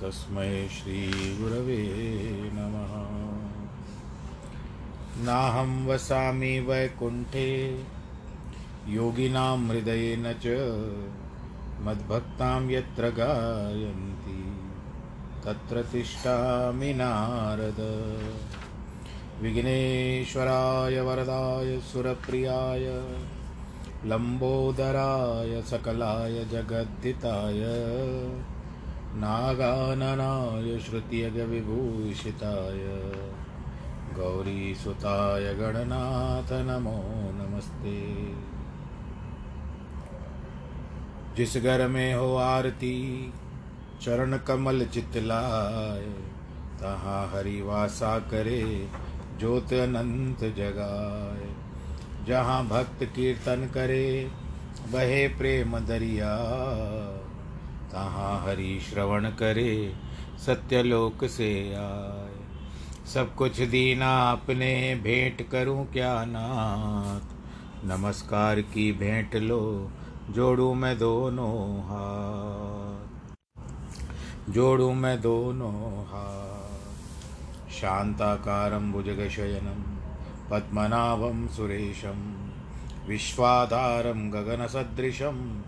तस्मै श्रीगुरवे नमः। नाहं वसामि वैकुण्ठे, योगिनां हृदयेन च मद्भक्तां यत्र गायन्ति, तत्र तिष्ठामि नारद। विघ्नेश्वराय, वरदाय, सुरप्रियाय, लम्बोदराय, सकलाय जगद्दिताय नागाननाय श्रुत्यगविभूषिताय गौरीसुताय गणनाथ नमो नमस्ते। जिस घर में हो आरती, चरण कमल चितलाय तहाँ हरि वासा करे, ज्योत अनंत जगाए। जहाँ भक्त कीर्तन करे, बहे प्रेम दरिया। तहाँ हरि श्रवण करे, सत्यलोक से आए। सब कुछ दीना अपने, भेंट करूँ क्या नाथ? नमस्कार की भेंट लो, जोड़ू मैं दोनों हाथ। जोड़ू मैं दोनों हाथ। शान्ताकारं भुजगशयनं, पद्मनाभं सुरेशं, विश्वाधारं गगनसदृशं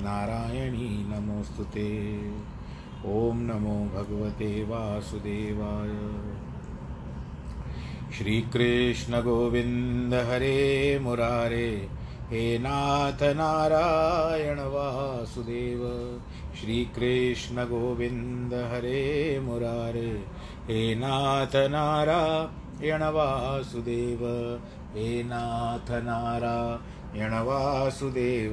नारायणी नमोऽस्तु ते। ॐ नमो भगवते वासुदेवाय। श्रीकृष्णगोविन्द हरे मुरारे, हे नाथ नारायण वासुदेव। श्रीकृष्णगोविन्द हरे मुरारे, हे नाथ नारायण वासुदेव। हे नाथ नारायण वासुदेव।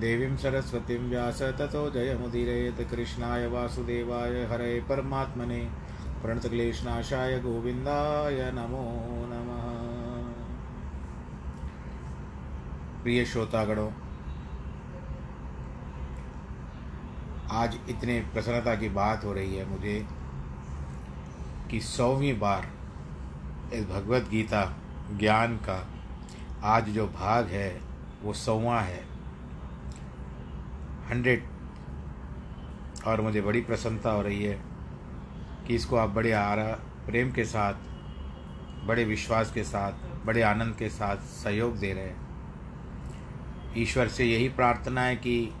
देवीं सरस्वतीं व्यास ततो जयमुदीरयेत् कृष्णाय वासुदेवाय हरे परमात्मने प्रणतक्लेशनाशाय गोविन्दाय नमो नमः। प्रिय श्रोतागणों, आज इतने प्रसन्नता की बात हो रही है मुझे कि सौवीं बार इस भगवत गीता ज्ञान का आज जो भाग है, वो सौवा है। हंड्रेड। और मुझे बड़ी प्रसन्नता हो रही है कि इसको आप बड़े आरा, प्रेम के साथ, बड़े विश्वास के साथ, बड़े आनंद के साथ सहयोग दे रहे हैं। ईश्वर से यही प्रार्थना है कि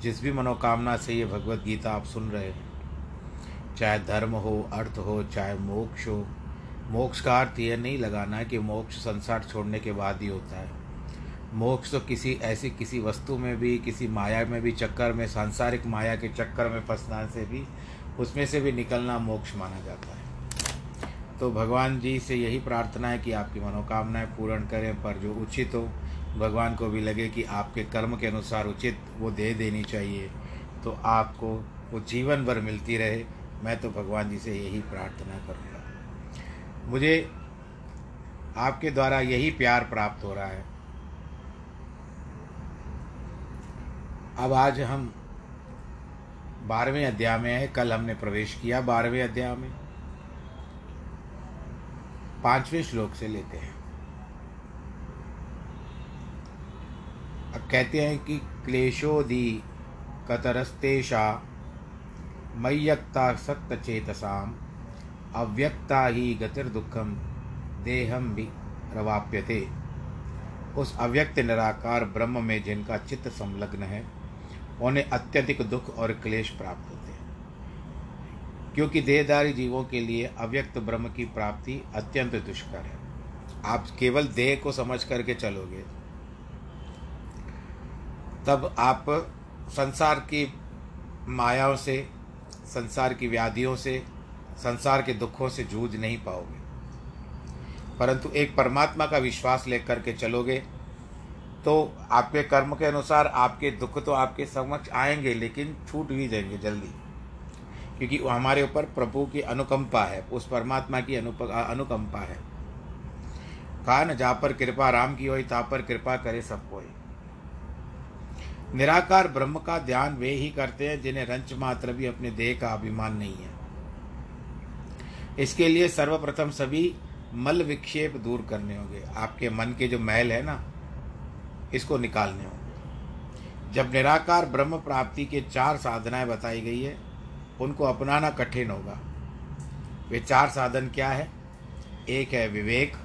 जिस भी मनोकामना से ये भगवत गीता आप सुन रहे हैं, चाहे धर्म हो, अर्थ हो, चाहे मोक्ष हो, मोक्ष का अर्थ यह नहीं लगाना है कि मोक्ष संसार छोड़ने के बाद ही होता है। मोक्ष तो किसी ऐसी किसी वस्तु में भी, किसी माया में भी, चक्कर में, सांसारिक माया के चक्कर में फंसना से भी, उसमें से भी निकलना मोक्ष माना जाता है। तो भगवान जी से यही प्रार्थना है कि आपकी मनोकामनाएँ पूर्ण करें, पर जो उचित हो, भगवान को भी लगे कि आपके कर्म के अनुसार उचित वो दे देनी चाहिए तो आपको वो जीवन भर मिलती रहे। मैं तो भगवान जी से यही प्रार्थना करूँगा। मुझे आपके द्वारा यही प्यार प्राप्त हो रहा है। अब आज हम बारहवें अध्याय में है। कल हमने प्रवेश किया बारहवें अध्याय में। पाँचवें श्लोक से लेते हैं। अब कहते हैं कि क्लेशोदि कतरस्तेषा मय्यक्ता सक्त चेतसाम अव्यक्ता ही गतिर दुखम देहम भी रवाप्यते। उस अव्यक्त निराकार ब्रह्म में जिनका चित्त संलग्न है उन्हें अत्यधिक दुख और क्लेश प्राप्त होते हैं। क्योंकि देहदारी जीवों के लिए अव्यक्त ब्रह्म की प्राप्ति अत्यंत दुष्कर है। आप केवल देह को समझ करके चलोगे, तब आप संसार की मायाओं से, संसार की व्याधियों से, संसार के दुखों से जूझ नहीं पाओगे। परंतु एक परमात्मा का विश्वास लेकर के चलोगे तो आपके कर्म के अनुसार आपके दुख तो आपके समक्ष आएँगे, लेकिन छूट भी देंगे जल्दी। क्योंकि हमारे ऊपर प्रभु की अनुकंपा है, उस परमात्मा की अनुप, अनुकंपा है। कहा न जहाँ पर कृपा राम की हो ता पर कृपा करे सब कोई। निराकार ब्रह्म का ध्यान वे ही करते हैं, जिन्हें रंच मात्र भी अपने देह का अभिमान नहीं है। इसके लिए सर्वप्रथम सभी मल विक्षेप दूर करने होंगे। आपके मन के जो मैल है ना इसको निकालने होंगे। जब निराकार ब्रह्म प्राप्ति के चार साधनाएँ बताई गई है, उनको अपनाना कठिन होगा। वे चार साधन क्या है? एक है विवेक,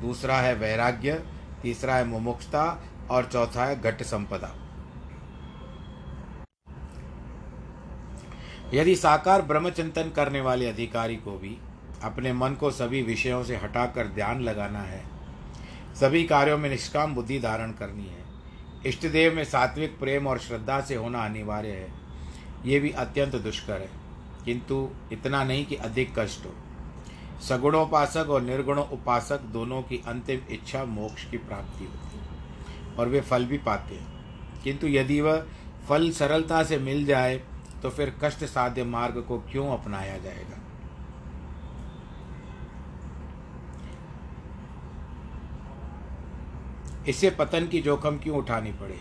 दूसरा है वैराग्य, तीसरा है मुमुक्षता और चौथा है घट संपदा। यदि साकार ब्रह्मचिंतन करने वाले अधिकारी को भी अपने मन को सभी विषयों से हटाकर ध्यान लगाना है सभी कार्यों में निष्काम बुद्धि धारण करनी है। इष्ट देव में सात्विक प्रेम और श्रद्धा से होना अनिवार्य है। ये भी अत्यंत दुष्कर है। किंतु इतना नहीं कि अधिक कष्ट हो। सगुणोपासक और निर्गुण उपासक दोनों की अंतिम इच्छा मोक्ष की प्राप्ति होती है, और वे फल भी पाते हैं। किंतु यदि वह फल सरलता से मिल जाए तो फिर कष्ट साध्य मार्ग को क्यों अपनाया जाएगा? इससे पतन की जोखिम क्यों उठानी पड़े?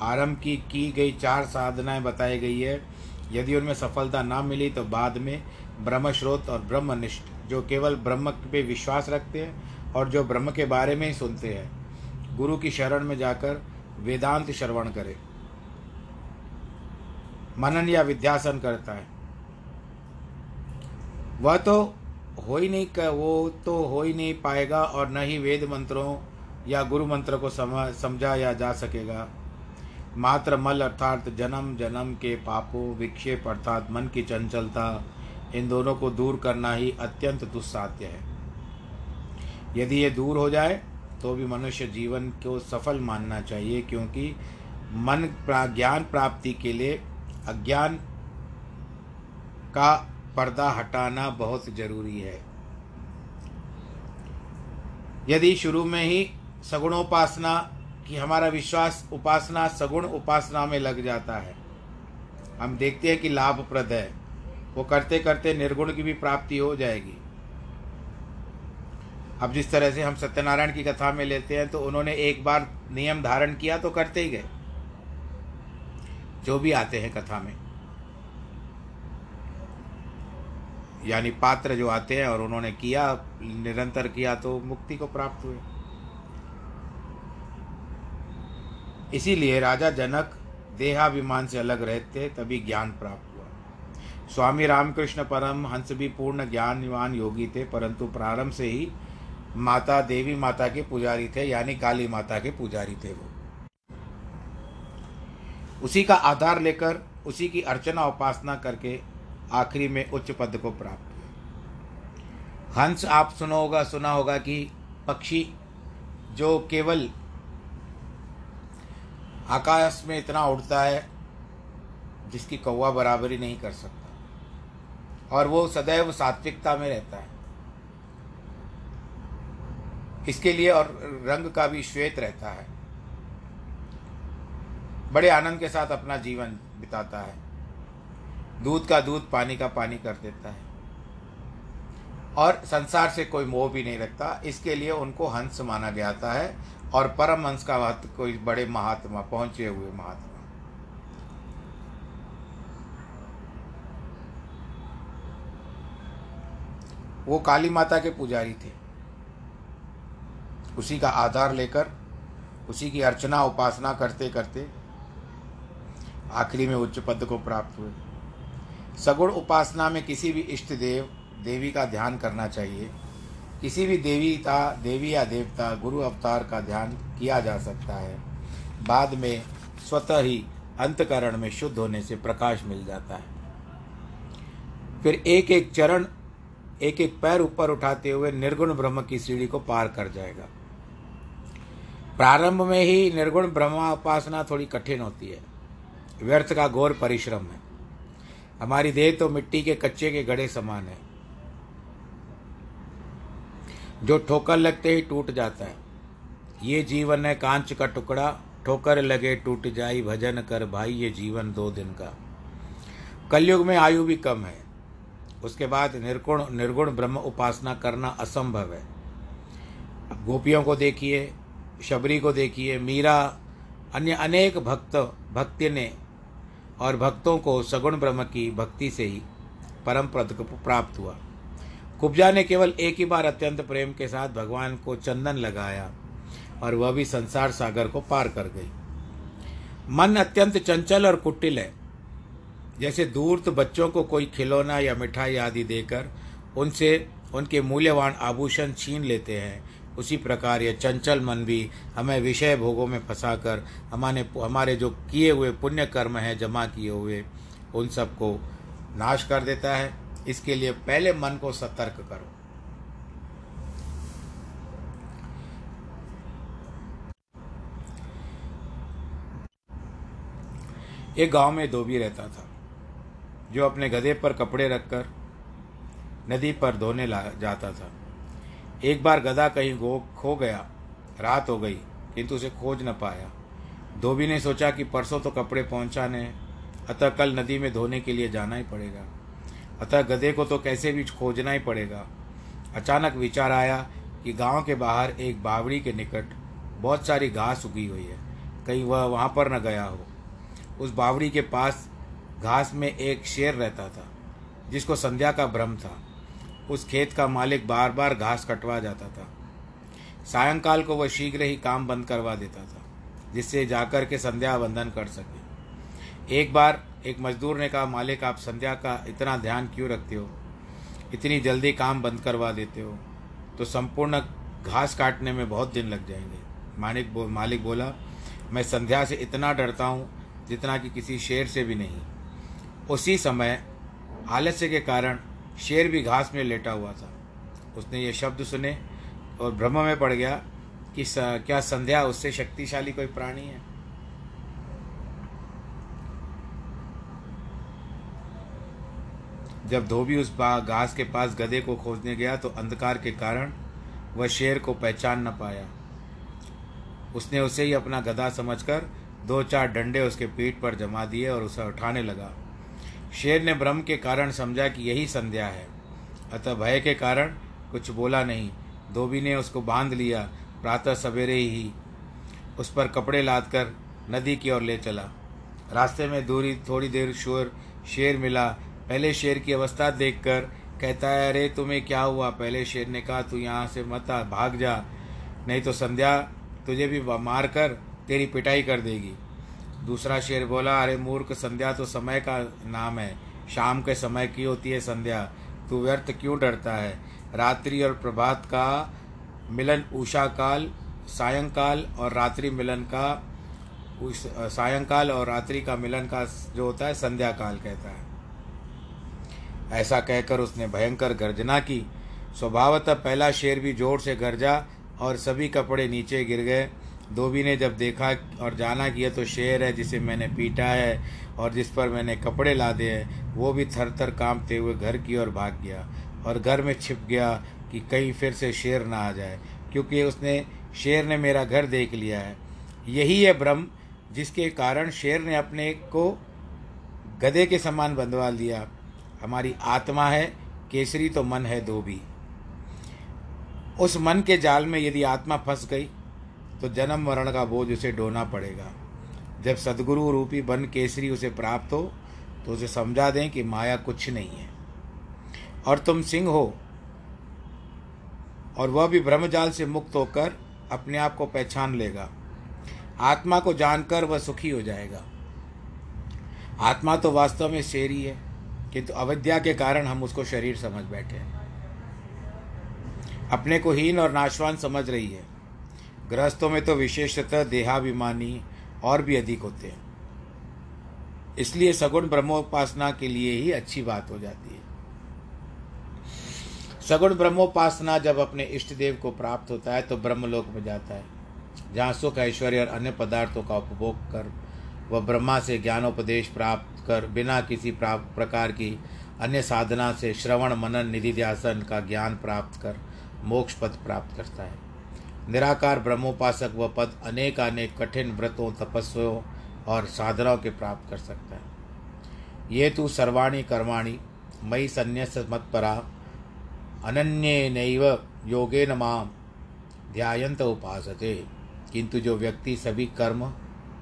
आरंभ की की गई चार साधनाएँ बताई गई है। यदि उनमें सफलता ना मिली तो बाद में ब्रह्मश्रोत और ब्रह्मनिष्ठ, जो केवल ब्रह्म पे विश्वास रखते हैं और जो ब्रह्म के बारे में ही सुनते हैं, गुरु की शरण में जाकर वेदांत श्रवण करे। मनन या विद्यासन करता है। वह तो हो ही नहीं कर वो तो हो ही नहीं पाएगा और न ही वेद मंत्रों या गुरु मंत्र को समझाया जा सकेगा। मात्र मल अर्थात जन्म जन्म के पापों, विक्षेप अर्थात मन की चंचलता, इन दोनों को दूर करना ही अत्यंत दुस्साध्य है। यदि ये दूर हो जाए तो भी मनुष्य जीवन को सफल मानना चाहिए, क्योंकि मन प्रा, ज्ञान प्राप्ति के लिए अज्ञान का पर्दा हटाना बहुत ज़रूरी है। यदि शुरू में ही सगुणोपासना कि हमारा विश्वास उपासना सगुण उपासना में लग जाता है। हम देखते हैं कि लाभप्रद है। वो करते करते निर्गुण की भी प्राप्ति हो जाएगी। अब जिस तरह से हम सत्यनारायण की कथा में लेते हैं तो उन्होंने एक बार नियम धारण किया तो करते ही गए। जो भी आते हैं कथा में। यानी पात्र जो आते हैं और उन्होंने किया, निरंतर किया तो मुक्ति को प्राप्त हुए। इसीलिए राजा जनक देहाभिमान से अलग रहते, तभी ज्ञान प्राप्त हुआ। स्वामी रामकृष्ण परम हंस भी पूर्ण ज्ञानवान योगी थे, परंतु प्रारंभ से ही माता, देवी माता के पुजारी थे, यानी काली माता के पुजारी थे वो। उसी का आधार लेकर, उसी की अर्चना उपासना करके आखिरी में उच्च पद को प्राप्त हुए। हंस, आप सुनो होगा, सुना होगा कि पक्षी जो केवल आकाश में इतना उड़ता है जिसकी कौवा बराबरी नहीं कर सकता। और वो सदैव सात्विकता में रहता है। इसके लिए और रंग का भी श्वेत रहता है। बड़े आनंद के साथ अपना जीवन बिताता है। दूध का दूध पानी का पानी कर देता है। और संसार से कोई मोह भी नहीं रखता। इसके लिए उनको हंस माना जाता है। और परम हंस का महत्व कोई बड़े महात्मा, पहुँचे हुए महात्मा। वो काली माता के पुजारी थे। उसी का आधार लेकर, उसी की अर्चना, उपासना करते करते आखिरी में उच्च पद को प्राप्त हुए। सगुण उपासना में किसी भी इष्ट देव, देवी का ध्यान करना चाहिए। किसी भी देवी का देवी या देवता, गुरु अवतार का ध्यान किया जा सकता है। बाद में स्वतः ही अंतकरण में शुद्ध होने से प्रकाश मिल जाता है। फिर एक एक चरण एक एक पैर ऊपर उठाते हुए निर्गुण ब्रह्म की सीढ़ी को पार कर जाएगा। प्रारंभ में ही निर्गुण ब्रह्मा उपासना थोड़ी कठिन होती है। व्यर्थ का घोर परिश्रम है। हमारी देह तो मिट्टी के कच्चे के गड़े समान है। जो ठोकर लगते ही टूट जाता है। ये जीवन है कांच का टुकड़ा, ठोकर लगे टूट जाई, भजन कर भाई ये जीवन दो दिन का। कलयुग में आयु भी कम है। उसके बाद निर्गुण निर्गुण ब्रह्म उपासना करना असंभव है। गोपियों को देखिए, शबरी को देखिए, मीरा, अन्य अनेक भक्त, भक्ति ने और भक्तों को सगुण ब्रह्म की भक्ति से ही परम पद प्राप्त हुआ। कुब्जा ने केवल एक ही बार अत्यंत प्रेम के साथ भगवान को चंदन लगाया और वह भी संसार सागर को पार कर गई। मन अत्यंत चंचल और कुटिल है। जैसे दूरत बच्चों को कोई खिलौना या मिठाई आदि देकर उनसे उनके मूल्यवान आभूषण छीन लेते हैं, उसी प्रकार यह चंचल मन भी हमें विषय भोगों में फंसाकर हमारे हमारे जो किए हुए पुण्य कर्म हैं, जमा किए हुए, उन सबको नाश कर देता है। इसके लिए पहले मन को सतर्क करो। एक गाँव में धोबी रहता था, जो अपने गधे पर कपड़े रखकर नदी पर धोने ला जाता था। एक बार गधा कहीं गो खो गया, रात हो गई, किंतु उसे खोज न पाया। धोबी ने सोचा कि परसों तो कपड़े पहुँचाने, अतः कल नदी में धोने के लिए जाना ही पड़ेगा। अतः गधे को तो कैसे भी खोजना ही पड़ेगा। अचानक विचार आया कि गाँव के बाहर एक बावड़ी के निकट बहुत सारी घास उगी हुई है। कहीं वह वहाँ पर न गया हो। उस बावड़ी के पास घास में एक शेर रहता था, जिसको संध्या का भ्रम था। उस खेत का मालिक बार बार घास कटवा जाता था। सायंकाल को वह शीघ्र ही काम बंद करवा देता था, जिससे जाकर के संध्या बंधन कर सके। एक बार एक मजदूर ने कहा मालिक आप संध्या का इतना ध्यान क्यों रखते हो? इतनी जल्दी काम बंद करवा देते हो। तो संपूर्ण घास काटने में बहुत दिन लग जाएँगे। मालिक बो, मालिक बोला मैं संध्या से इतना डरता हूँ जितना कि किसी शेर से भी नहीं। उसी समय आलस्य के कारण शेर भी घास में लेटा हुआ था। उसने ये शब्द सुने और भ्रम में पड़ गया कि क्या संध्या उससे शक्तिशाली कोई प्राणी है? जब धोबी उस घास के पास गधे को खोजने गया तो अंधकार के कारण वह शेर को पहचान न पाया। उसने उसे ही अपना गधा समझकर दो चार डंडे उसके पीठ पर जमा दिए और उसे उठाने लगा। शेर ने भ्रम के कारण समझा कि यही संध्या है। अतः भय के कारण कुछ बोला नहीं। धोबी ने उसको बाँध लिया, प्रातः सवेरे ही उस पर कपड़े लाद नदी की ओर ले चला। रास्ते में दूरी थोड़ी देर शोर, शेर मिला पहले शेर की अवस्था देखकर कहता है, अरे, तुम्हें क्या हुआ? पहले शेर ने कहा, तू यहाँ से मत आ, भाग जा, नहीं तो संध्या तुझे भी मार कर तेरी पिटाई कर देगी। दूसरा शेर बोला, अरे, मूर्ख, संध्या तो समय का नाम है। शाम के समय की होती है संध्या। तू व्यर्थ क्यों डरता है? रात्रि और प्रभात का मिलन उषा काल, सायंकाल और रात्रि मिलन का सायंकाल और रात्रि का मिलन का जो होता है, संध्या काल कहता है। ऐसा कहकर उसने भयंकर गर्जना की। स्वभावतः पहला शेर भी ज़ोर से गर्जा और सभी कपड़े नीचे गिर गए। धोबी ने जब देखा और जाना कि यह तो शेर है जिसे मैंने पीटा है और जिस पर मैंने कपड़े लादे हैं, वो भी थर थर कांपते हुए घर की ओर भाग गया और घर में छिप गया कि कहीं फिर से शेर ना आ जाए, क्योंकि उसने, शेर ने मेरा घर देख लिया है। यही है भ्रम जिसके कारण शेर ने अपने को गधे के समान बंधवा लिया। हमारी आत्मा है, केसरी तो मन है, धोबी। उस मन के जाल में यदि आत्मा फंस गई तो जन्म मरण का बोझ उसे ढोना पड़ेगा। जब सदगुरु रूपी बन केसरी उसे प्राप्त हो तो उसे समझा दें कि माया कुछ नहीं है। और तुम सिंह हो, और वह भी ब्रह्मजाल से मुक्त होकर अपने आप को पहचान लेगा। आत्मा को जानकर वह सुखी हो जाएगा। आत्मा तो वास्तव में शेरी है। किंतु अविद्या के कारण हम उसको शरीर समझ बैठे हैं। अपने को हीन और नाशवान समझ रही है। गृहस्थों में तो विशेषतः देहाभिमानी और भी अधिक होते हैं। इसलिए सगुण ब्रह्मोपासना के लिए ही अच्छी बात हो जाती है। सगुण ब्रह्मोपासना जब अपने इष्ट देव को प्राप्त होता है तो ब्रह्मलोक में जाता है, जहाँ सुख, ऐश्वर्य और अन्य पदार्थों का उपभोग कर वह ब्रह्मा से ज्ञानोपदेश प्राप्त कर बिना किसी प्रकार की अन्य साधना से श्रवण, मनन, निधि ध्यासन का ज्ञान प्राप्त कर मोक्ष पद प्राप्त करता है। निराकार ब्रह्मोपासक वह पद अनेक अनेक कठिन व्रतों तपस्यों और साधनाओं के प्राप्त कर सकता है। ये तो सर्वाणी कर्माणी मई संन्यास मत्परा, अनन्य नैव योगे न माम ध्यायंत उपासते। किंतु जो व्यक्ति सभी कर्म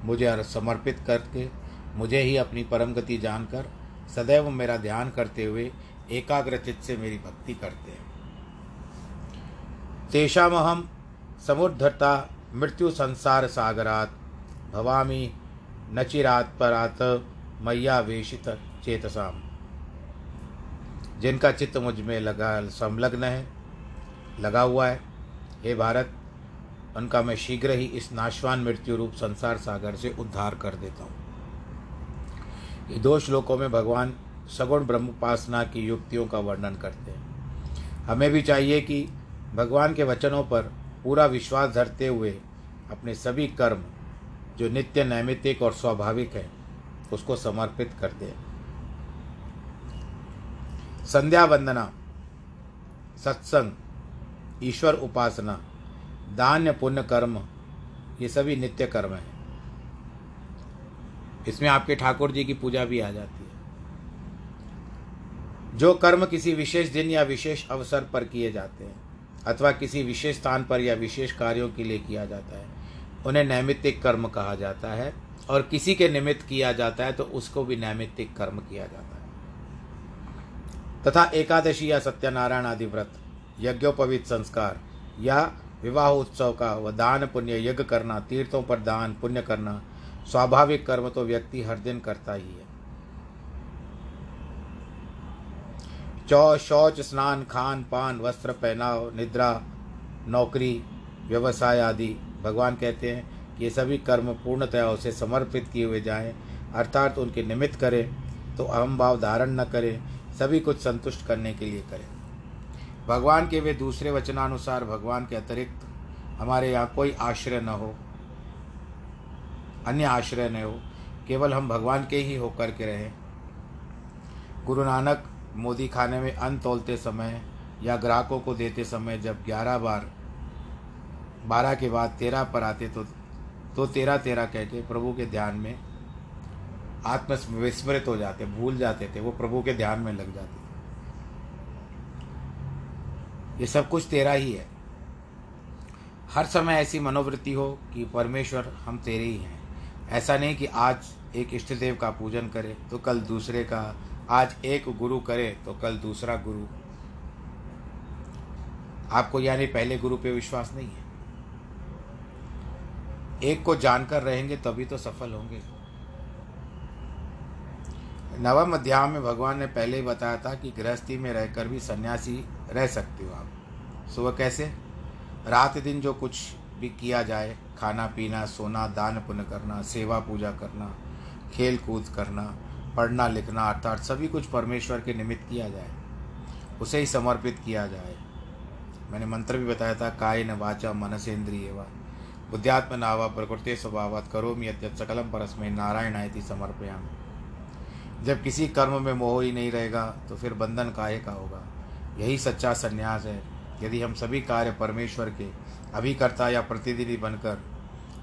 मुझे समर्पित करके मुझे ही अपनी परम गति जानकर सदैव मेरा ध्यान करते हुए एकाग्रचित से मेरी भक्ति करते हैं। तेषामहम समुद्धता मृत्यु संसार सागरात भवामी नचिरात परात मैया वेशित चेतसाम। जिनका चित्त मुझमें लगा संलग्न है, लगा हुआ है, हे भारत उनका मैं शीघ्र ही इस नाशवान मृत्यु रूप संसार सागर से उद्धार कर देता हूँ। ये दो श्लोकों में भगवान सगुण ब्रह्मोपासना की युक्तियों का वर्णन करते हैं। हमें भी चाहिए कि भगवान के वचनों पर पूरा विश्वास धरते हुए अपने सभी कर्म, जो नित्य नैमित्तिक और स्वाभाविक है, उसको समर्पित कर दें। संध्या वंदना, सत्संग, ईश्वर उपासना दान्य पुण्य कर्म, ये सभी नित्य कर्म है। इसमें आपके ठाकुर जी की पूजा भी आ जाती है। जो कर्म किसी विशेष दिन या विशेष अवसर पर किए जाते हैं, अथवा किसी विशेष स्थान पर या विशेष कार्यों के लिए किया जाता है, उन्हें नैमित्तिक कर्म कहा जाता है, और किसी के निमित्त किया जाता है तो उसको भी नैमित्तिक कर्म किया जाता है। तथा एकादशी या सत्यनारायण आदि व्रत, यज्ञोपवीत संस्कार, या विवाह उत्सव का व दान, पुण्य, यज्ञ करना, तीर्थों पर दान, पुण्य करना, स्वाभाविक कर्म तो व्यक्ति हर दिन करता ही है। चौ, शौच, स्नान, खान, पान, वस्त्र, पहनाव, निद्रा, नौकरी, व्यवसाय आदि। भगवान कहते हैं कि ये सभी कर्म पूर्णतया उसे समर्पित किए हुए जाएँ, अर्थात उनके निमित्त करें तो अहम भाव धारण न करें, सभी कुछ संतुष्ट करने के लिए करें। भगवान के वे दूसरे वचनानुसार भगवान के अतिरिक्त हमारे यहाँ कोई आश्रय न हो, अन्य आश्रय न हो, केवल हम भगवान के ही होकर के रहें। गुरु नानक मोदी खाने में अन्न तोलते समय या ग्राहकों को देते समय जब ग्यारह बार, बारह के बाद तेरह पर आते तो तो तेरह तेरह कह के प्रभु के ध्यान में आत्म विस्मृत हो जाते, भूल जाते थे, वो प्रभु के ध्यान में लग जाते ये सब कुछ तेरा ही है। हर समय ऐसी मनोवृत्ति हो कि परमेश्वर हम तेरे ही हैं। ऐसा नहीं कि आज एक इष्ट देव का पूजन करे तो कल दूसरे का, आज एक गुरु करे तो कल दूसरा गुरु। आपको यानी पहले गुरु पे विश्वास नहीं है। एक को जानकर रहेंगे तभी तो सफल होंगे। नवम अध्याय में भगवान ने पहले ही बताया था कि गृहस्थी में रहकर भी सन्यासी रह सकते हो आप। सुबह कैसे? रात दिन जो कुछ भी किया जाए, खाना पीना, सोना, दान पुण्य करना, सेवा पूजा करना, खेल कूद करना, पढ़ना लिखना, अर्थात सभी कुछ परमेश्वर के निमित्त किया जाए, उसे ही समर्पित किया जाए। मैंने मंत्र भी बताया था काय न वाचा मनसेन्द्रिय व बुद्ध्यात्म नावा प्रकृति स्वभावत करोमि यद्यत सकलम परस्मय नारायण आयति समर्पयाम। जब किसी कर्म में मोह ही नहीं रहेगा तो फिर बंधन काहे का होगा? यही सच्चा संन्यास है। यदि हम सभी कार्य परमेश्वर के अभिकर्ता या प्रतिनिधि बनकर,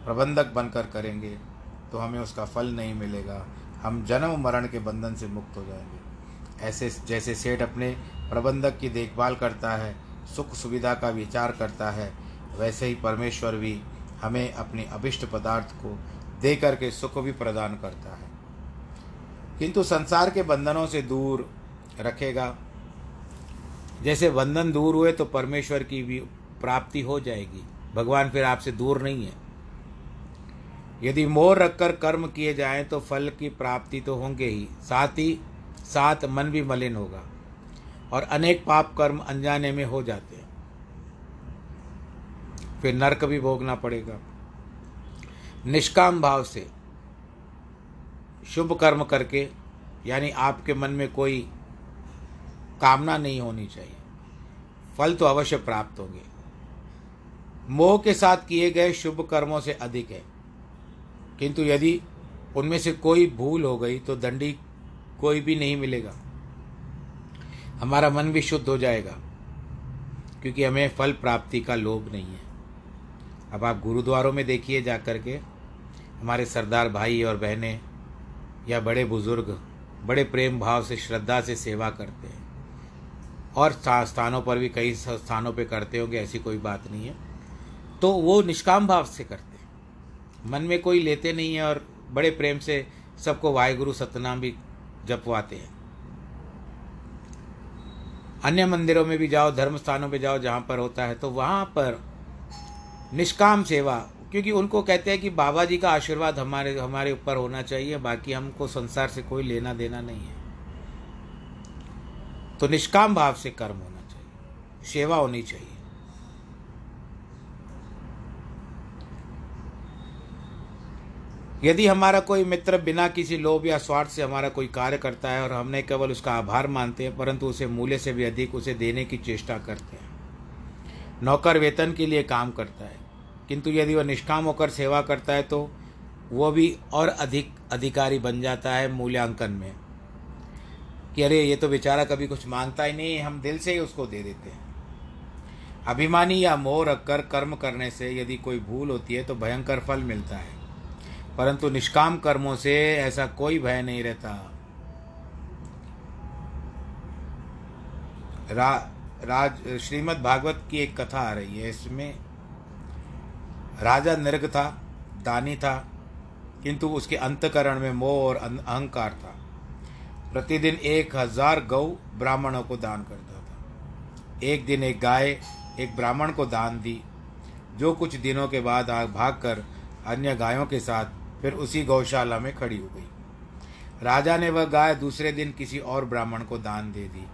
प्रबंधक बनकर करेंगे तो हमें उसका फल नहीं मिलेगा। हम जन्म मरण के बंधन से मुक्त हो जाएँगे। ऐसे जैसे सेठ अपने प्रबंधक की देखभाल करता है, सुख सुविधा का विचार करता है, वैसे ही परमेश्वर भी हमें अपने अभिष्ट पदार्थ को दे करके सुख भी प्रदान करता है। किंतु संसार के बंधनों से दूर रखेगा। जैसे बंधन दूर हुए तो परमेश्वर की भी प्राप्ति हो जाएगी। भगवान फिर आपसे दूर नहीं है। यदि मोह रखकर कर्म किए जाएँ तो फल की प्राप्ति तो होंगे ही। साथ ही साथ मन भी मलिन होगा और अनेक पाप कर्म अनजाने में हो जाते हैं। फिर नरक भी भोगना पड़ेगा। निष्काम भाव से शुभ कर्म करके, यानी आपके मन में कोई कामना नहीं होनी चाहिए। फल तो अवश्य प्राप्त होंगे। मोह के साथ किए गए शुभ कर्मों से अधिक है। किंतु यदि उनमें से कोई भूल हो गई तो दंडी कोई भी नहीं मिलेगा। हमारा मन भी शुद्ध हो जाएगा, क्योंकि हमें फल प्राप्ति का लोभ नहीं है। अब आप गुरुद्वारों में देखिए जा कर के, हमारे सरदार भाई और बहनें या बड़े बुज़ुर्ग, बड़े प्रेम भाव से, श्रद्धा से सेवा करते हैं। और स्थानों पर भी कई स्थानों पे करते होंगे, ऐसी कोई बात नहीं है। तो वो निष्काम भाव से करते हैं। मन में कोई लेते नहीं है और बड़े प्रेम से सबको वाहिगुरु, सतनाम भी जपवाते हैं। अन्य मंदिरों में भी जाओ धर्म स्थानों पे जाओ, जहाँ पर होता है तो वहाँ पर निष्काम सेवा क्योंकि उनको कहते हैं कि बाबा जी का आशीर्वाद हमारे हमारे ऊपर होना चाहिए, बाकी हमको संसार से कोई लेना देना नहीं है। तो निष्काम भाव से कर्म होना चाहिए, सेवा होनी चाहिए। यदि हमारा कोई मित्र बिना किसी लोभ या स्वार्थ से हमारा कोई कार्य करता है और हमने केवल उसका आभार मानते हैं, परंतु उसे मूल्य से भी अधिक उसे देने की चेष्टा करते हैं, नौकर वेतन के लिए काम करता है किंतु यदि वह निष्काम होकर सेवा करता है तो वह भी और अधिक अधिकारी बन जाता है मूल्यांकन में। कि अरे ये तो बेचारा कभी कुछ माँगता ही नहीं हम दिल से ही उसको दे देते हैं। अभिमानी या मोह रखकर कर्म करने से यदि कोई भूल होती है तो भयंकर फल मिलता है। परंतु निष्काम कर्मों से ऐसा कोई भय नहीं रहता। रा, राज श्रीमद् भागवत की एक कथा आ रही है इसमें राजा निर्ग था, दानी था, किंतु उसके अंतकरण में मोह और अहंकार था। प्रतिदिन एक हज़ार गौ ब्राह्मणों को दान करता था। एक दिन एक गाय एक ब्राह्मण को दान दी। जो कुछ दिनों के बाद आग भाग कर अन्य गायों के साथ फिर उसी गौशाला में खड़ी हो गई। राजा ने वह गाय दूसरे दिन किसी और ब्राह्मण को दान दे दी।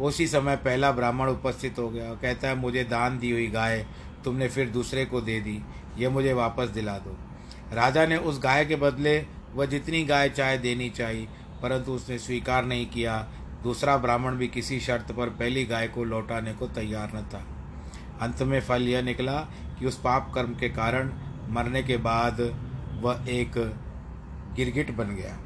उसी समय पहला ब्राह्मण उपस्थित हो गया कहता है, मुझे दान दी हुई गाय तुमने फिर दूसरे को दे दी, ये मुझे वापस दिला दो। राजा ने उस गाय के बदले वह जितनी गाय चाहे देनी चाहिए परंतु उसने स्वीकार नहीं किया। दूसरा ब्राह्मण भी किसी शर्त पर पहली गाय को लौटाने को तैयार न था। अंत में फल यह निकला कि उस पाप कर्म के कारण मरने के बाद वह एक गिरगिट बन गया।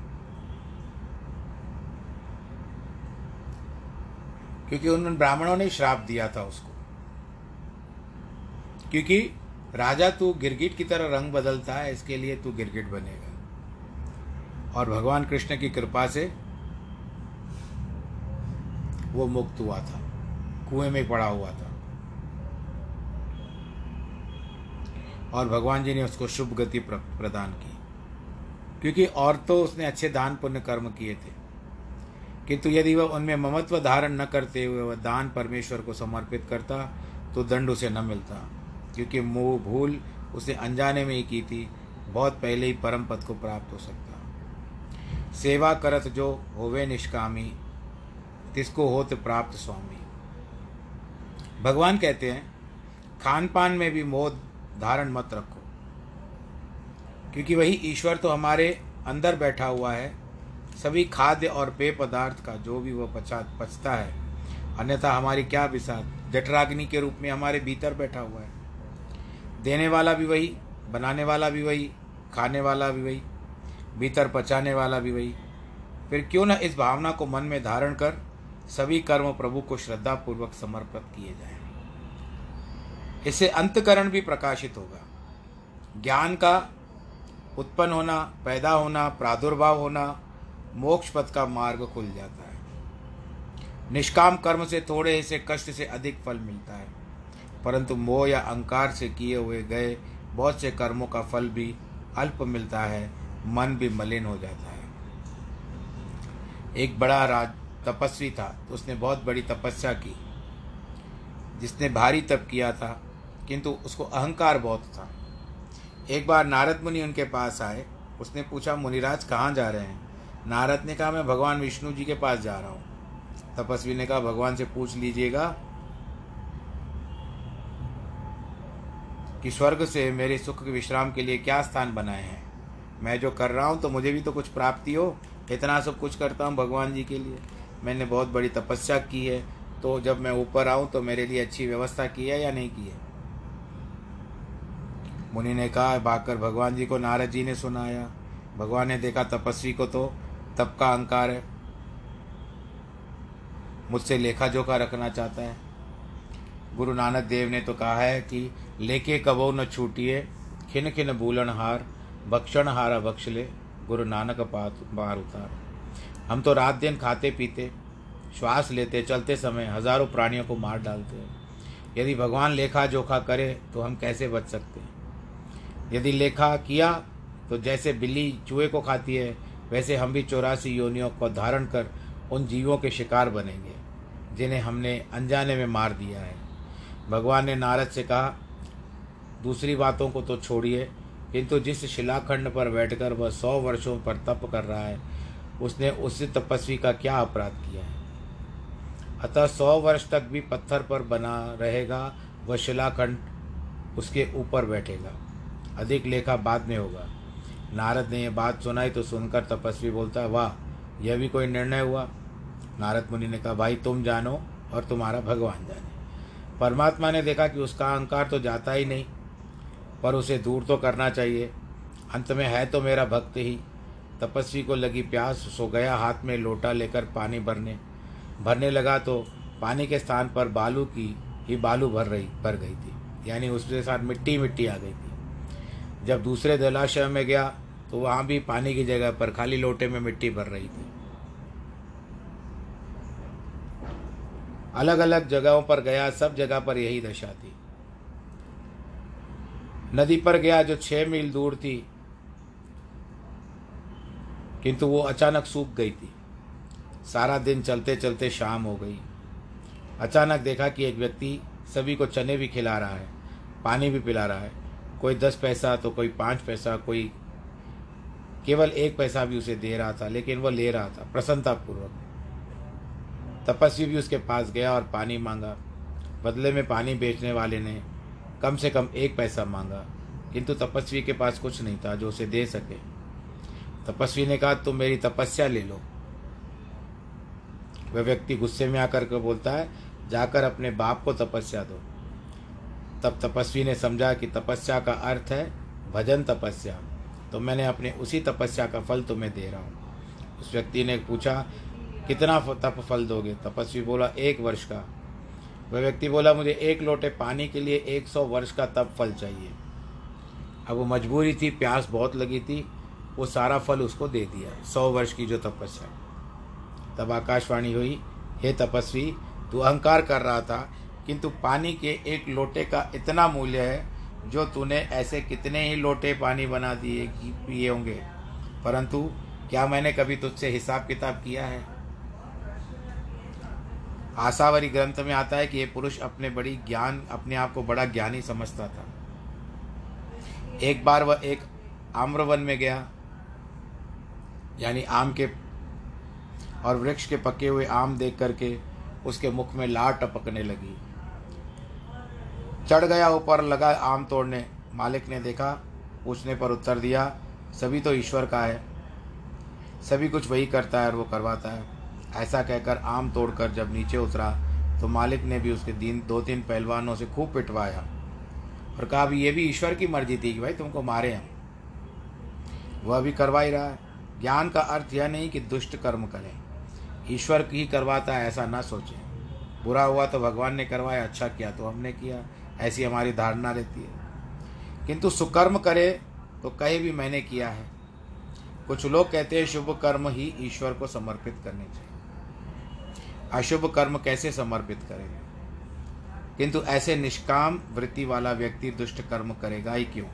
क्योंकि उन ब्राह्मणों ने श्राप दिया था उसको। क्योंकि राजा तू गिरगिट की तरह रंग बदलता है, इसके लिए तू गिरगिट बनेगा। और भगवान कृष्ण की कृपा से वो मुक्त हुआ था। कुएँ में पड़ा हुआ था। और भगवान जी ने उसको शुभ गति प्रदान की। क्योंकि और तो उसने अच्छे दान पुण्य कर्म किए थे। किंतु यदि वह उनमें ममत्व धारण न करते हुए वह दान परमेश्वर को समर्पित करता तो दंड उसे न मिलता। क्योंकि मोह भूल उसने अनजाने में ही की थी, बहुत पहले ही परम पद को प्राप्त हो सकता। सेवा करत जो होवे निष्कामी, तिसको होत प्राप्त स्वामी। भगवान कहते हैं खान पान में भी मोह धारण मत रखो। क्योंकि वही ईश्वर तो हमारे अंदर बैठा हुआ है, सभी खाद्य और पेय पदार्थ का जो भी वह पचा, पचता है, अन्यथा हमारी क्या विसात जठराग्नि के रूप में हमारे भीतर बैठा हुआ है। देने वाला भी वही, बनाने वाला भी वही, खाने वाला भी वही, भीतर पचाने वाला भी वही। फिर क्यों न इस भावना को मन में धारण कर सभी कर्म प्रभु को श्रद्धा पूर्वक समर्पित किए जाए। इससे अंतकरण भी प्रकाशित होगा। ज्ञान का उत्पन्न होना, पैदा होना, प्रादुर्भाव होना, मोक्ष पथ का मार्ग खुल जाता है। निष्काम कर्म से थोड़े से कष्ट से अधिक फल मिलता है। परंतु मोह या अहंकार से किए हुए गए बहुत से कर्मों का फल भी अल्प मिलता है, मन भी मलिन हो जाता है। एक बड़ा राज तपस्वी था तो उसने बहुत बड़ी तपस्या की, जिसने भारी तप किया था, किंतु उसको अहंकार बहुत था। एक बार नारद मुनि उनके पास आए, उसने पूछा, मुनिराज, कहाँ जा रहे हैं? नारद ने कहा, मैं भगवान विष्णु जी के पास जा रहा हूँ। तपस्वी ने कहा, भगवान से पूछ लीजिएगा कि स्वर्ग से मेरे सुख के विश्राम के लिए क्या स्थान बनाए हैं? मैं जो कर रहा हूँ तो मुझे भी तो कुछ प्राप्ति हो। इतना सब कुछ करता हूँ भगवान जी के लिए। मैंने बहुत बड़ी तपस्या की है। तो जब मैं ऊपर आऊँ तो मेरे लिए अच्छी व्यवस्था की है या नहीं की है? मुनि ने कहा, भागकर भगवान जी को नारद जी ने सुनाया। भगवान ने देखा तपस्वी को तो तप का अहंकार है। मुझसे लेखा जोखा रखना चाहता है। गुरु नानक देव ने तो कहा है कि लेके कबो न छूटिए, खिन खिन भूलन हार भक्षण हारा बख्श ले, गुरु नानक पात बार उतार। हम तो रात दिन खाते पीते, श्वास लेते, चलते समय हज़ारों प्राणियों को मार डालते हैं। यदि भगवान लेखा जोखा करे तो हम कैसे बच सकते हैं? यदि लेखा किया तो जैसे बिल्ली चूहे को खाती है, वैसे हम भी चौरासी योनियों को धारण कर उन जीवों के शिकार बनेंगे, जिन्हें हमने अनजाने में मार दिया है। भगवान ने नारद से कहा दूसरी बातों को तो छोड़िए। किंतु जिस शिलाखंड पर बैठकर वह सौ वर्षों पर तप कर रहा है, उसने उस तपस्वी का क्या अपराध किया है? अतः सौ वर्ष तक भी पत्थर पर बना रहेगा, वह शिलाखंड उसके ऊपर बैठेगा। अधिक लेखा बाद में होगा। नारद ने यह बात सुनाई तो सुनकर तपस्वी बोलता है, वाह, यह भी कोई निर्णय हुआ? नारद मुनि ने कहा, भाई, तुम जानो और तुम्हारा भगवान जाने। परमात्मा ने देखा कि उसका अहंकार तो जाता ही नहीं। पर उसे दूर तो करना चाहिए। अंत में है तो मेरा भक्त ही। तपस्वी को लगी प्यास, सो गया हाथ में लोटा लेकर पानी भरने। भरने लगा तो पानी के स्थान पर बालू की ही बालू भर रही, भर गई थी। यानी उसके साथ मिट्टी मिट्टी आ गई थी। जब दूसरे जलाशय में गया तो वहाँ भी पानी की जगह पर खाली लोटे में मिट्टी भर रही थी। अलग अलग जगहों पर गया, सब जगह पर यही दशा थी। नदी पर गया जो छह मील दूर थी, किंतु वो अचानक सूख गई थी। सारा दिन चलते चलते शाम हो गई। अचानक देखा कि एक व्यक्ति सभी को चने भी खिला रहा है, पानी भी पिला रहा है। कोई दस पैसा तो कोई पाँच पैसा, कोई केवल एक पैसा भी उसे दे रहा था, लेकिन वह ले रहा था, प्रसन्नतापूर्वक। तपस्वी भी उसके पास गया और पानी मांगा। बदले में पानी बेचने वाले ने कम से कम एक पैसा मांगा, किंतु तपस्वी के पास कुछ नहीं था जो उसे दे सके। तपस्वी ने कहा, तुम मेरी तपस्या ले लो। वह व्यक्ति गुस्से में आकर के बोलता है, जाकर अपने बाप को तपस्या दो। तब तपस्वी ने समझा कि तपस्या का अर्थ है भजन तपस्या। तो मैंने अपने उसी तपस्या का फल तुम्हें दे रहा हूँ। उस व्यक्ति ने पूछा, कितना तप फल दोगे? तपस्वी बोला, एक वर्ष का। वह व्यक्ति बोला, मुझे एक लोटे पानी के लिए एक सौ वर्ष का तप फल चाहिए। अब वो मजबूरी थी, प्यास बहुत लगी थी, वो सारा फल उसको दे दिया, सौ वर्ष की जो तपस्या। तब आकाशवाणी हुई, हे तपस्वी, तू अहंकार कर रहा था, किंतु पानी के एक लोटे का इतना मूल्य है, जो तूने ऐसे कितने ही लोटे पानी बना दिए पिए होंगे। परंतु, क्या मैंने कभी तुझसे हिसाब किताब किया है? आशावरी ग्रंथ में आता है कि ये पुरुष अपने बड़ी ज्ञान, अपने आप को बड़ा ज्ञानी समझता था। एक बार वह एक आम्रवन में गया, यानी आम के और वृक्ष के पके हुए आम देख करके उसके मुख में लार टपकने लगी। चढ़ गया ऊपर, लगा आम तोड़ने। मालिक ने देखा पूछने पर उत्तर दिया, सभी तो ईश्वर का है। सभी कुछ वही करता है और वो करवाता है। ऐसा कहकर आम तोड़कर जब नीचे उतरा तो मालिक ने भी उसके दिन दो तीन पहलवानों से खूब पिटवाया। और कहा भी ये भी ईश्वर की मर्ज़ी थी कि भाई तुमको मारे हम। वह भी करवा ही रहा है। ज्ञान का अर्थ यह नहीं कि दुष्ट कर्म करें। ईश्वर ही करवाता है, ऐसा ना सोचें। बुरा हुआ तो भगवान ने करवाया अच्छा किया तो हमने किया। ऐसी हमारी धारणा रहती है। किंतु सुकर्म करे तो कहे भी मैंने किया है। कुछ लोग कहते हैं, शुभ कर्म ही ईश्वर को समर्पित करने चाहिए। अशुभ कर्म कैसे समर्पित करेंगे? किंतु ऐसे निष्काम वृत्ति वाला व्यक्ति दुष्ट कर्म करेगा ही क्यों?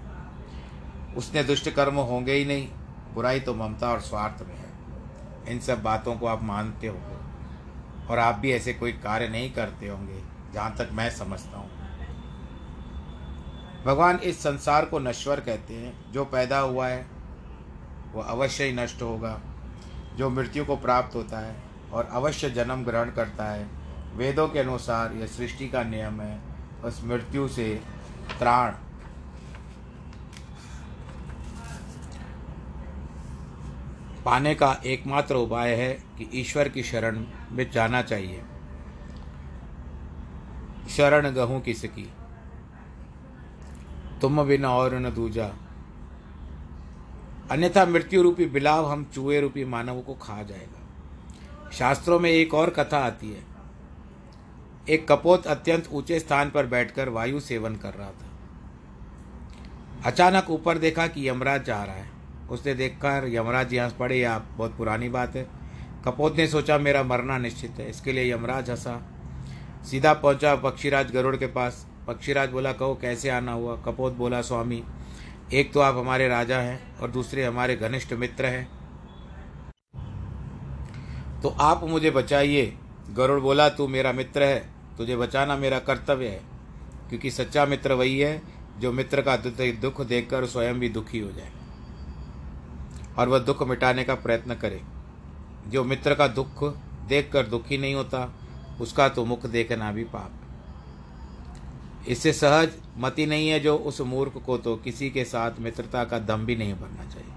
उसने दुष्ट कर्म होंगे ही नहीं, बुराई तो ममता और स्वार्थ में है। इन सब बातों को आप मानते होंगे और आप भी ऐसे कोई कार्य नहीं करते होंगे, जहाँ तक मैं समझता हूँ। भगवान इस संसार को नश्वर कहते हैं। जो पैदा हुआ है, वो अवश्य ही नष्ट होगा। जो मृत्यु को प्राप्त होता है और अवश्य जन्म ग्रहण करता है। वेदों के अनुसार यह सृष्टि का नियम है, उस मृत्यु से त्राण। पाने का एकमात्र उपाय है कि ईश्वर की शरण में जाना चाहिए। शरण गहूँ किसकी तुम बिन और न दूजा। अन्यथा मृत्यु रूपी बिलाव हम चूहे रूपी मानवों को खा जाएगा। शास्त्रों में एक और कथा आती है। एक कपोत अत्यंत ऊँचे स्थान पर बैठकर वायु सेवन कर रहा था। अचानक ऊपर देखा कि यमराज जा रहा है। उसने देखकर, यमराज यहाँ पड़े या बहुत पुरानी बात है। कपोत ने सोचा, मेरा मरना निश्चित है, इसके लिए यमराज हंसा। सीधा पहुँचा पक्षीराज गरुड़ के पास। पक्षीराज बोला, कहो, कैसे आना हुआ? कपोत बोला, स्वामी, एक तो आप हमारे राजा हैं और दूसरे हमारे घनिष्ठ मित्र हैं। तो आप मुझे बचाइए। गरुड़ बोला, तू मेरा मित्र है। तुझे बचाना मेरा कर्तव्य है। क्योंकि सच्चा मित्र वही है, जो मित्र का दुख देखकर स्वयं भी दुखी हो जाए और वह दुख मिटाने का प्रयत्न करे। जो मित्र का दुख देखकर दुखी नहीं होता, उसका तो मुख देखना भी पाप। इससे सहज मति नहीं है जो उस मूर्ख को तो किसी के साथ मित्रता का दम भी नहीं भरना चाहिए।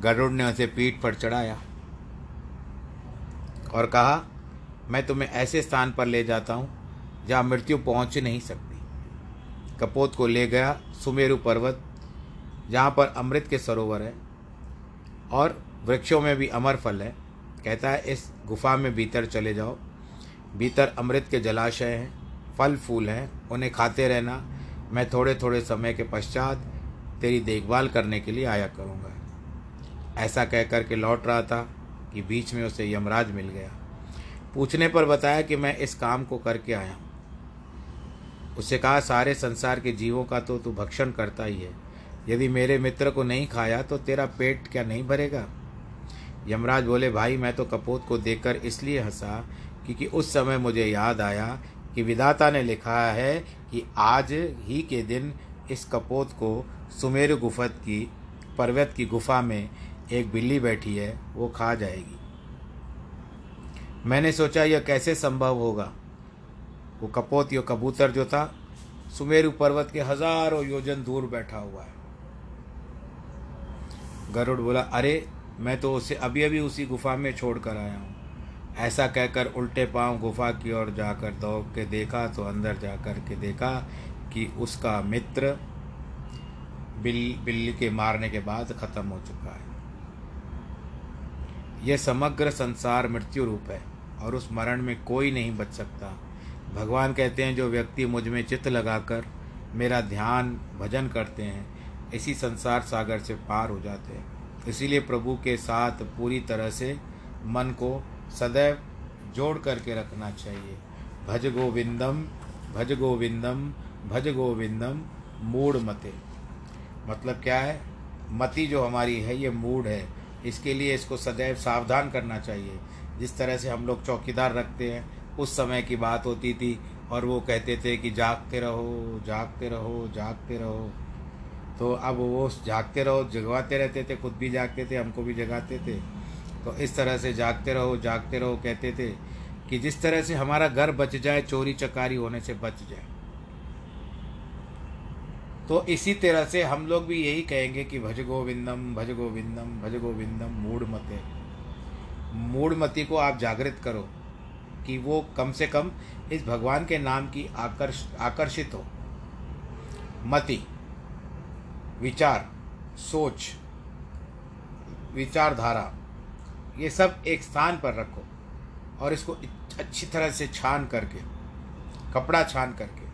गरुड़ ने उसे पीठ पर चढ़ाया। और कहा, मैं तुम्हें ऐसे स्थान पर ले जाता हूँ, जहाँ मृत्यु पहुँच नहीं सकती। कपोत को ले गया सुमेरु पर्वत, जहाँ पर अमृत के सरोवर है, और वृक्षों में भी अमर फल है। कहता है, इस गुफा में भीतर चले जाओ। भीतर अमृत के जलाशय हैं, फल फूल हैं, उन्हें खाते रहना। मैं थोड़े थोड़े समय के पश्चात तेरी देखभाल करने के लिए आया करूँगा। ऐसा कह कर के लौट रहा था। कि बीच में उसे यमराज मिल गया। पूछने पर बताया कि मैं इस काम को करके आया हूँ। उससे कहा, सारे संसार के जीवों का तो तू भक्षण करता ही है। यदि मेरे मित्र को नहीं खाया तो तेरा पेट क्या नहीं भरेगा? यमराज बोले, भाई, मैं तो कपोत को देखकर इसलिए हंसा क्योंकि उस समय मुझे याद आया कि विधाता ने लिखा है कि आज ही के दिन इस कपोत को सुमेरु गुफत की, पर्वत की गुफा में एक बिल्ली बैठी है, वो खा जाएगी। मैंने सोचा, यह कैसे संभव होगा? वो कपोत, यो कबूतर जो था, सुमेरु पर्वत के हज़ारों योजन दूर बैठा हुआ है। गरुड़ बोला, अरे, मैं तो उसे अभी अभी उसी गुफा में छोड़ कर आया हूँ। ऐसा कहकर उल्टे पाँव गुफा की ओर जाकर दौड़ के देखा तो अंदर जाकर के देखा कि उसका मित्र बिल, बिल्ली के मारने के बाद खत्म हो चुका है। यह समग्र संसार मृत्यु रूप है, और उस मरण में कोई नहीं बच सकता। भगवान कहते हैं, जो व्यक्ति मुझमें चित्त लगाकर मेरा ध्यान, भजन करते हैं, इसी संसार सागर से पार हो जाते हैं। इसीलिए प्रभु के साथ पूरी तरह से मन को सदैव जोड़ करके रखना चाहिए। भज गोविंदम भज गोविंदम भज गोविंदम, मूढ़ मते। मतलब क्या है? मति जो हमारी है, ये मूड है। इसके लिए इसको सदैव सावधान करना चाहिए। जिस तरह से हम लोग चौकीदार रखते हैं, उस समय की बात होती थी और वो कहते थे कि जागते रहो जागते रहो जागते रहो। तो अब वो जागते रहो, जगवाते रहते थे, खुद भी जागते थे, हमको भी जगाते थे। तो इस तरह से जागते रहो जागते रहो, कहते थे कि जिस तरह से हमारा घर बच जाए, चोरी चकारी होने से बच जाए। तो इसी तरह से हम लोग भी यही कहेंगे कि भज गोविंदम भज गोविंदम भज गोविंदम मूड मते। मूड मती को आप जागृत करो कि वो कम से कम इस भगवान के नाम की आकर्ष, आकर्षित हो। मति, विचार, सोच, विचारधारा, ये सब एक स्थान पर रखो और इसको अच्छी तरह से छान करके, कपड़ा छान करके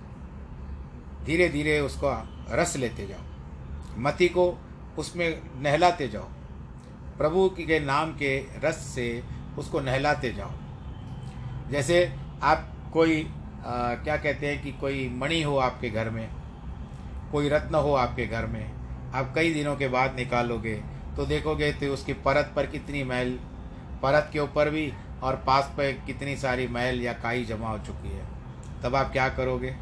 धीरे धीरे उसको रस लेते जाओ मति को उसमें नहलाते जाओ प्रभु के नाम के रस से उसको नहलाते जाओ। जैसे आप कोई आ, क्या कहते हैं कि कोई मणि हो आपके घर में कोई रत्न हो आपके घर में आप कई दिनों के बाद निकालोगे तो देखोगे तो उसकी परत पर कितनी मैल परत के ऊपर भी और पास पर कितनी सारी मैल या काई जमा हो चुकी है। तब आप क्या करोगे?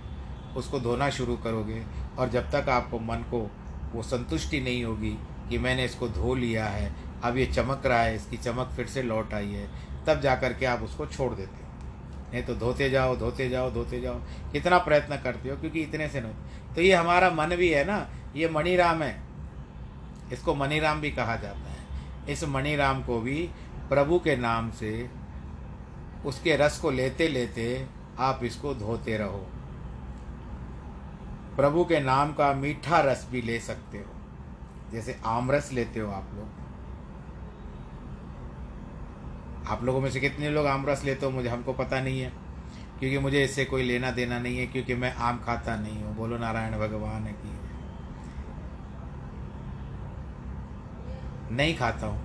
उसको धोना शुरू करोगे। और जब तक आपको मन को वो संतुष्टि नहीं होगी कि मैंने इसको धो लिया है, अब ये चमक रहा है, इसकी चमक फिर से लौट आई है, तब जा कर के आप उसको छोड़ देते हो। नहीं तो धोते जाओ धोते जाओ धोते जाओ। कितना प्रयत्न करते हो, क्योंकि इतने से नहीं। तो ये हमारा मन भी है ना, ये मणिराम है। इसको मणिराम भी कहा जाता है। इस मणिराम को भी प्रभु के नाम से उसके रस को लेते लेते आप इसको धोते रहो। प्रभु के नाम का मीठा रस भी ले सकते हो। जैसे आमरस लेते हो आप लोग। आप लोगों में से कितने लोग आमरस लेते हो, मुझे हमको पता नहीं है। क्योंकि मुझे इससे कोई लेना देना नहीं है, क्योंकि मैं आम खाता नहीं हूँ। बोलो नारायण भगवान की नहीं खाता हूँ।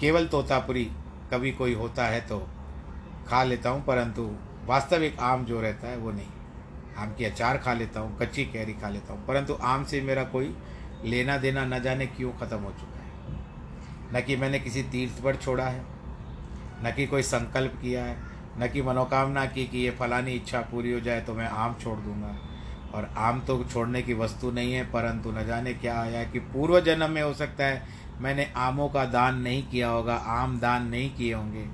केवल तोतापुरी कभी कोई होता है तो खा लेता हूँ, परंतु वास्तविक आम जो रहता है वो नहीं। आम की अचार खा लेता हूँ, कच्ची कैरी खा लेता हूँ, परंतु आम से मेरा कोई लेना देना न जाने क्यों ख़त्म हो चुका है? न कि मैंने किसी तीर्थ पर छोड़ा है, न कि कोई संकल्प किया है, न कि मनोकामना की कि ये फलानी इच्छा पूरी हो जाए तो मैं आम छोड़ दूँगा। और आम तो छोड़ने की वस्तु नहीं है, परंतु न जाने क्या आया कि पूर्व जन्म में हो सकता है मैंने आमों का दान नहीं किया होगा, आम दान नहीं किए होंगे,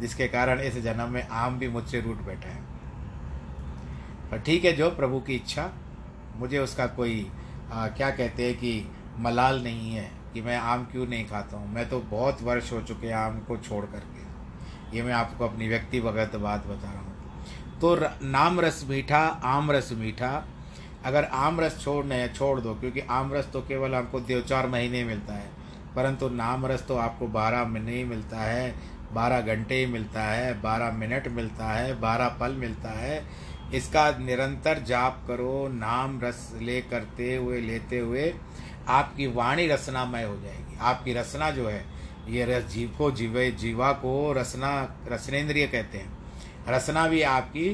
जिसके कारण इस जन्म में आम भी मुझसे रूट बैठा है। पर ठीक है जो प्रभु की इच्छा मुझे उसका कोई आ, क्या कहते हैं कि मलाल नहीं है कि मैं आम क्यों नहीं खाता हूँ। मैं तो बहुत वर्ष हो चुके हैं आम को छोड़ करके। ये मैं आपको अपनी व्यक्ति व्यक्तिगत बात बता रहा हूँ। तो नाम रस मीठा आम रस मीठा अगर आम रस छोड़ने छोड़ दो क्योंकि आम रस तो केवल आपको दो चार महीने मिलता है परंतु नाम रस तो आपको बारह महीने ही मिलता है बारह घंटे ही मिलता है बारह मिनट मिलता है बारह पल मिलता है इसका निरंतर जाप करो, नाम रस ले करते हुए, लेते हुए, आपकी वाणी रसनामय हो जाएगी। आपकी रसना जो है, ये रस जीव को, जीवे, जीवा को रसना, रसनेन्द्रिय कहते हैं। रसना भी आपकी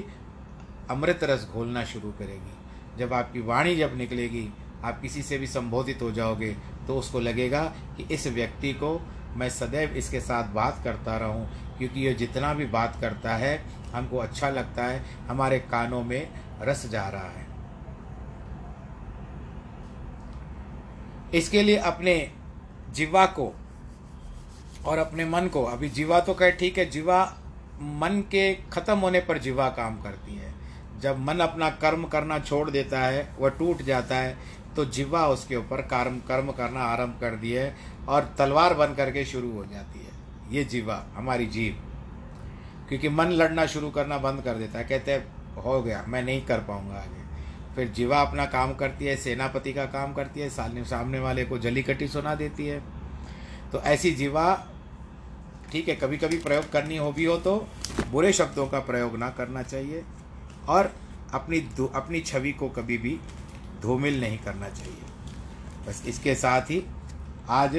अमृत रस घोलना शुरू करेगी। जब आपकी वाणी जब निकलेगी, आप किसी से भी संबोधित हो जाओगे तो उसको लगेगा कि इस व्यक्ति को मैं सदैव इसके साथ बात करता रहूँ, क्योंकि ये जितना भी बात करता है हमको अच्छा लगता है, हमारे कानों में रस जा रहा है। इसके लिए अपने जीवा को और अपने मन को, अभी जीवा तो कहे ठीक है, जीवा मन के खत्म होने पर जीवा काम करती है। जब मन अपना कर्म करना छोड़ देता है, वह टूट जाता है तो जीवा उसके ऊपर कर्म कर्म करना आरंभ कर दिए और तलवार बन करके शुरू हो जाती है। ये जीवा, हमारी जीव क्योंकि मन लड़ना शुरू करना बंद कर देता है, कहते हैं, हो गया, मैं नहीं कर पाऊँगा आगे। फिर जीवा अपना काम करती है, सेनापति का काम करती है, सामने वाले को जली कटी सुना देती है। तो ऐसी जीवा, ठीक है कभी कभी प्रयोग करनी हो भी हो तो बुरे शब्दों का प्रयोग ना करना चाहिए और अपनी अपनी छवि को कभी भी धूमिल नहीं करना चाहिए। बस इसके साथ ही आज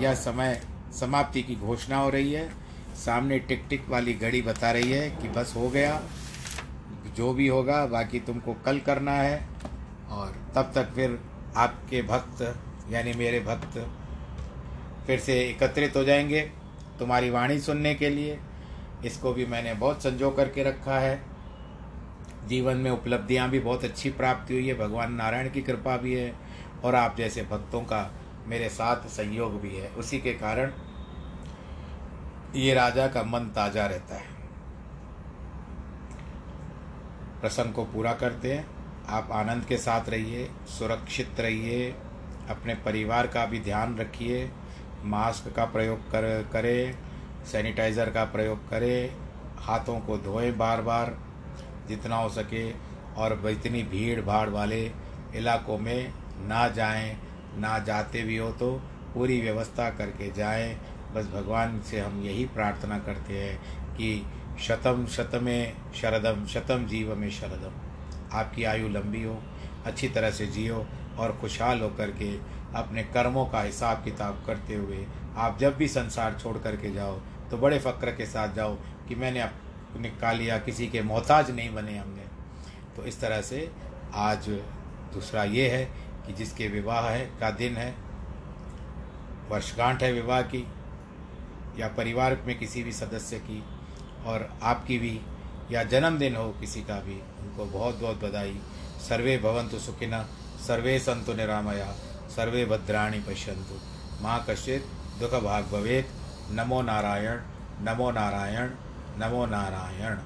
यह समय समाप्ति की घोषणा हो रही है। सामने टिक टिक वाली घड़ी बता रही है कि बस हो गया। जो भी होगा, बाकी तुमको कल करना है। और तब तक फिर आपके भक्त, यानी मेरे भक्त, फिर से एकत्रित हो जाएँगे तुम्हारी वाणी सुनने के लिए। इसको भी मैंने बहुत संजो करके रखा है। जीवन में उपलब्धियाँ भी बहुत अच्छी प्राप्ति हुई है। भगवान नारायण की कृपा भी है और आप जैसे भक्तों का मेरे साथ सहयोग भी है। उसी के कारण ये राजा का मन ताज़ा रहता है। प्रसंग को पूरा करते हैं। आप आनंद के साथ रहिए, सुरक्षित रहिए, अपने परिवार का भी ध्यान रखिए, मास्क का प्रयोग कर, करें, सैनिटाइज़र का प्रयोग करें, हाथों को धोएँ बार बार जितना हो सके, और इतनी भीड़ भाड़ वाले इलाकों में ना जाएँ, ना जाते भी हो तो पूरी व्यवस्था करके जाएँ बस भगवान से हम यही प्रार्थना करते हैं कि शतम शतमें शरदम, शतम जीव में शरदम। आपकी आयु लंबी हो, अच्छी तरह से जियो और खुशहाल होकर के अपने कर्मों का हिसाब किताब करते हुए आप जब भी संसार छोड़ करके जाओ तो बड़े फ़क्र के साथ जाओ कि मैंने निकाल लिया किसी के मोहताज नहीं बने हमने। तो इस तरह से आज दूसरा ये है कि जिसके विवाह है, का दिन है, वर्षगांठ है विवाह की या परिवार में किसी भी सदस्य की और आपकी भी, या जन्मदिन हो किसी का भी, उनको बहुत बहुत बधाई। सर्वे भवंतु सुखिना सर्वे संतु निरामया, सर्वे भद्राणी पश्यंतु माँ कश्चित दुख भाग भवेत। नमो नारायण नमो नारायण नमो नारायण।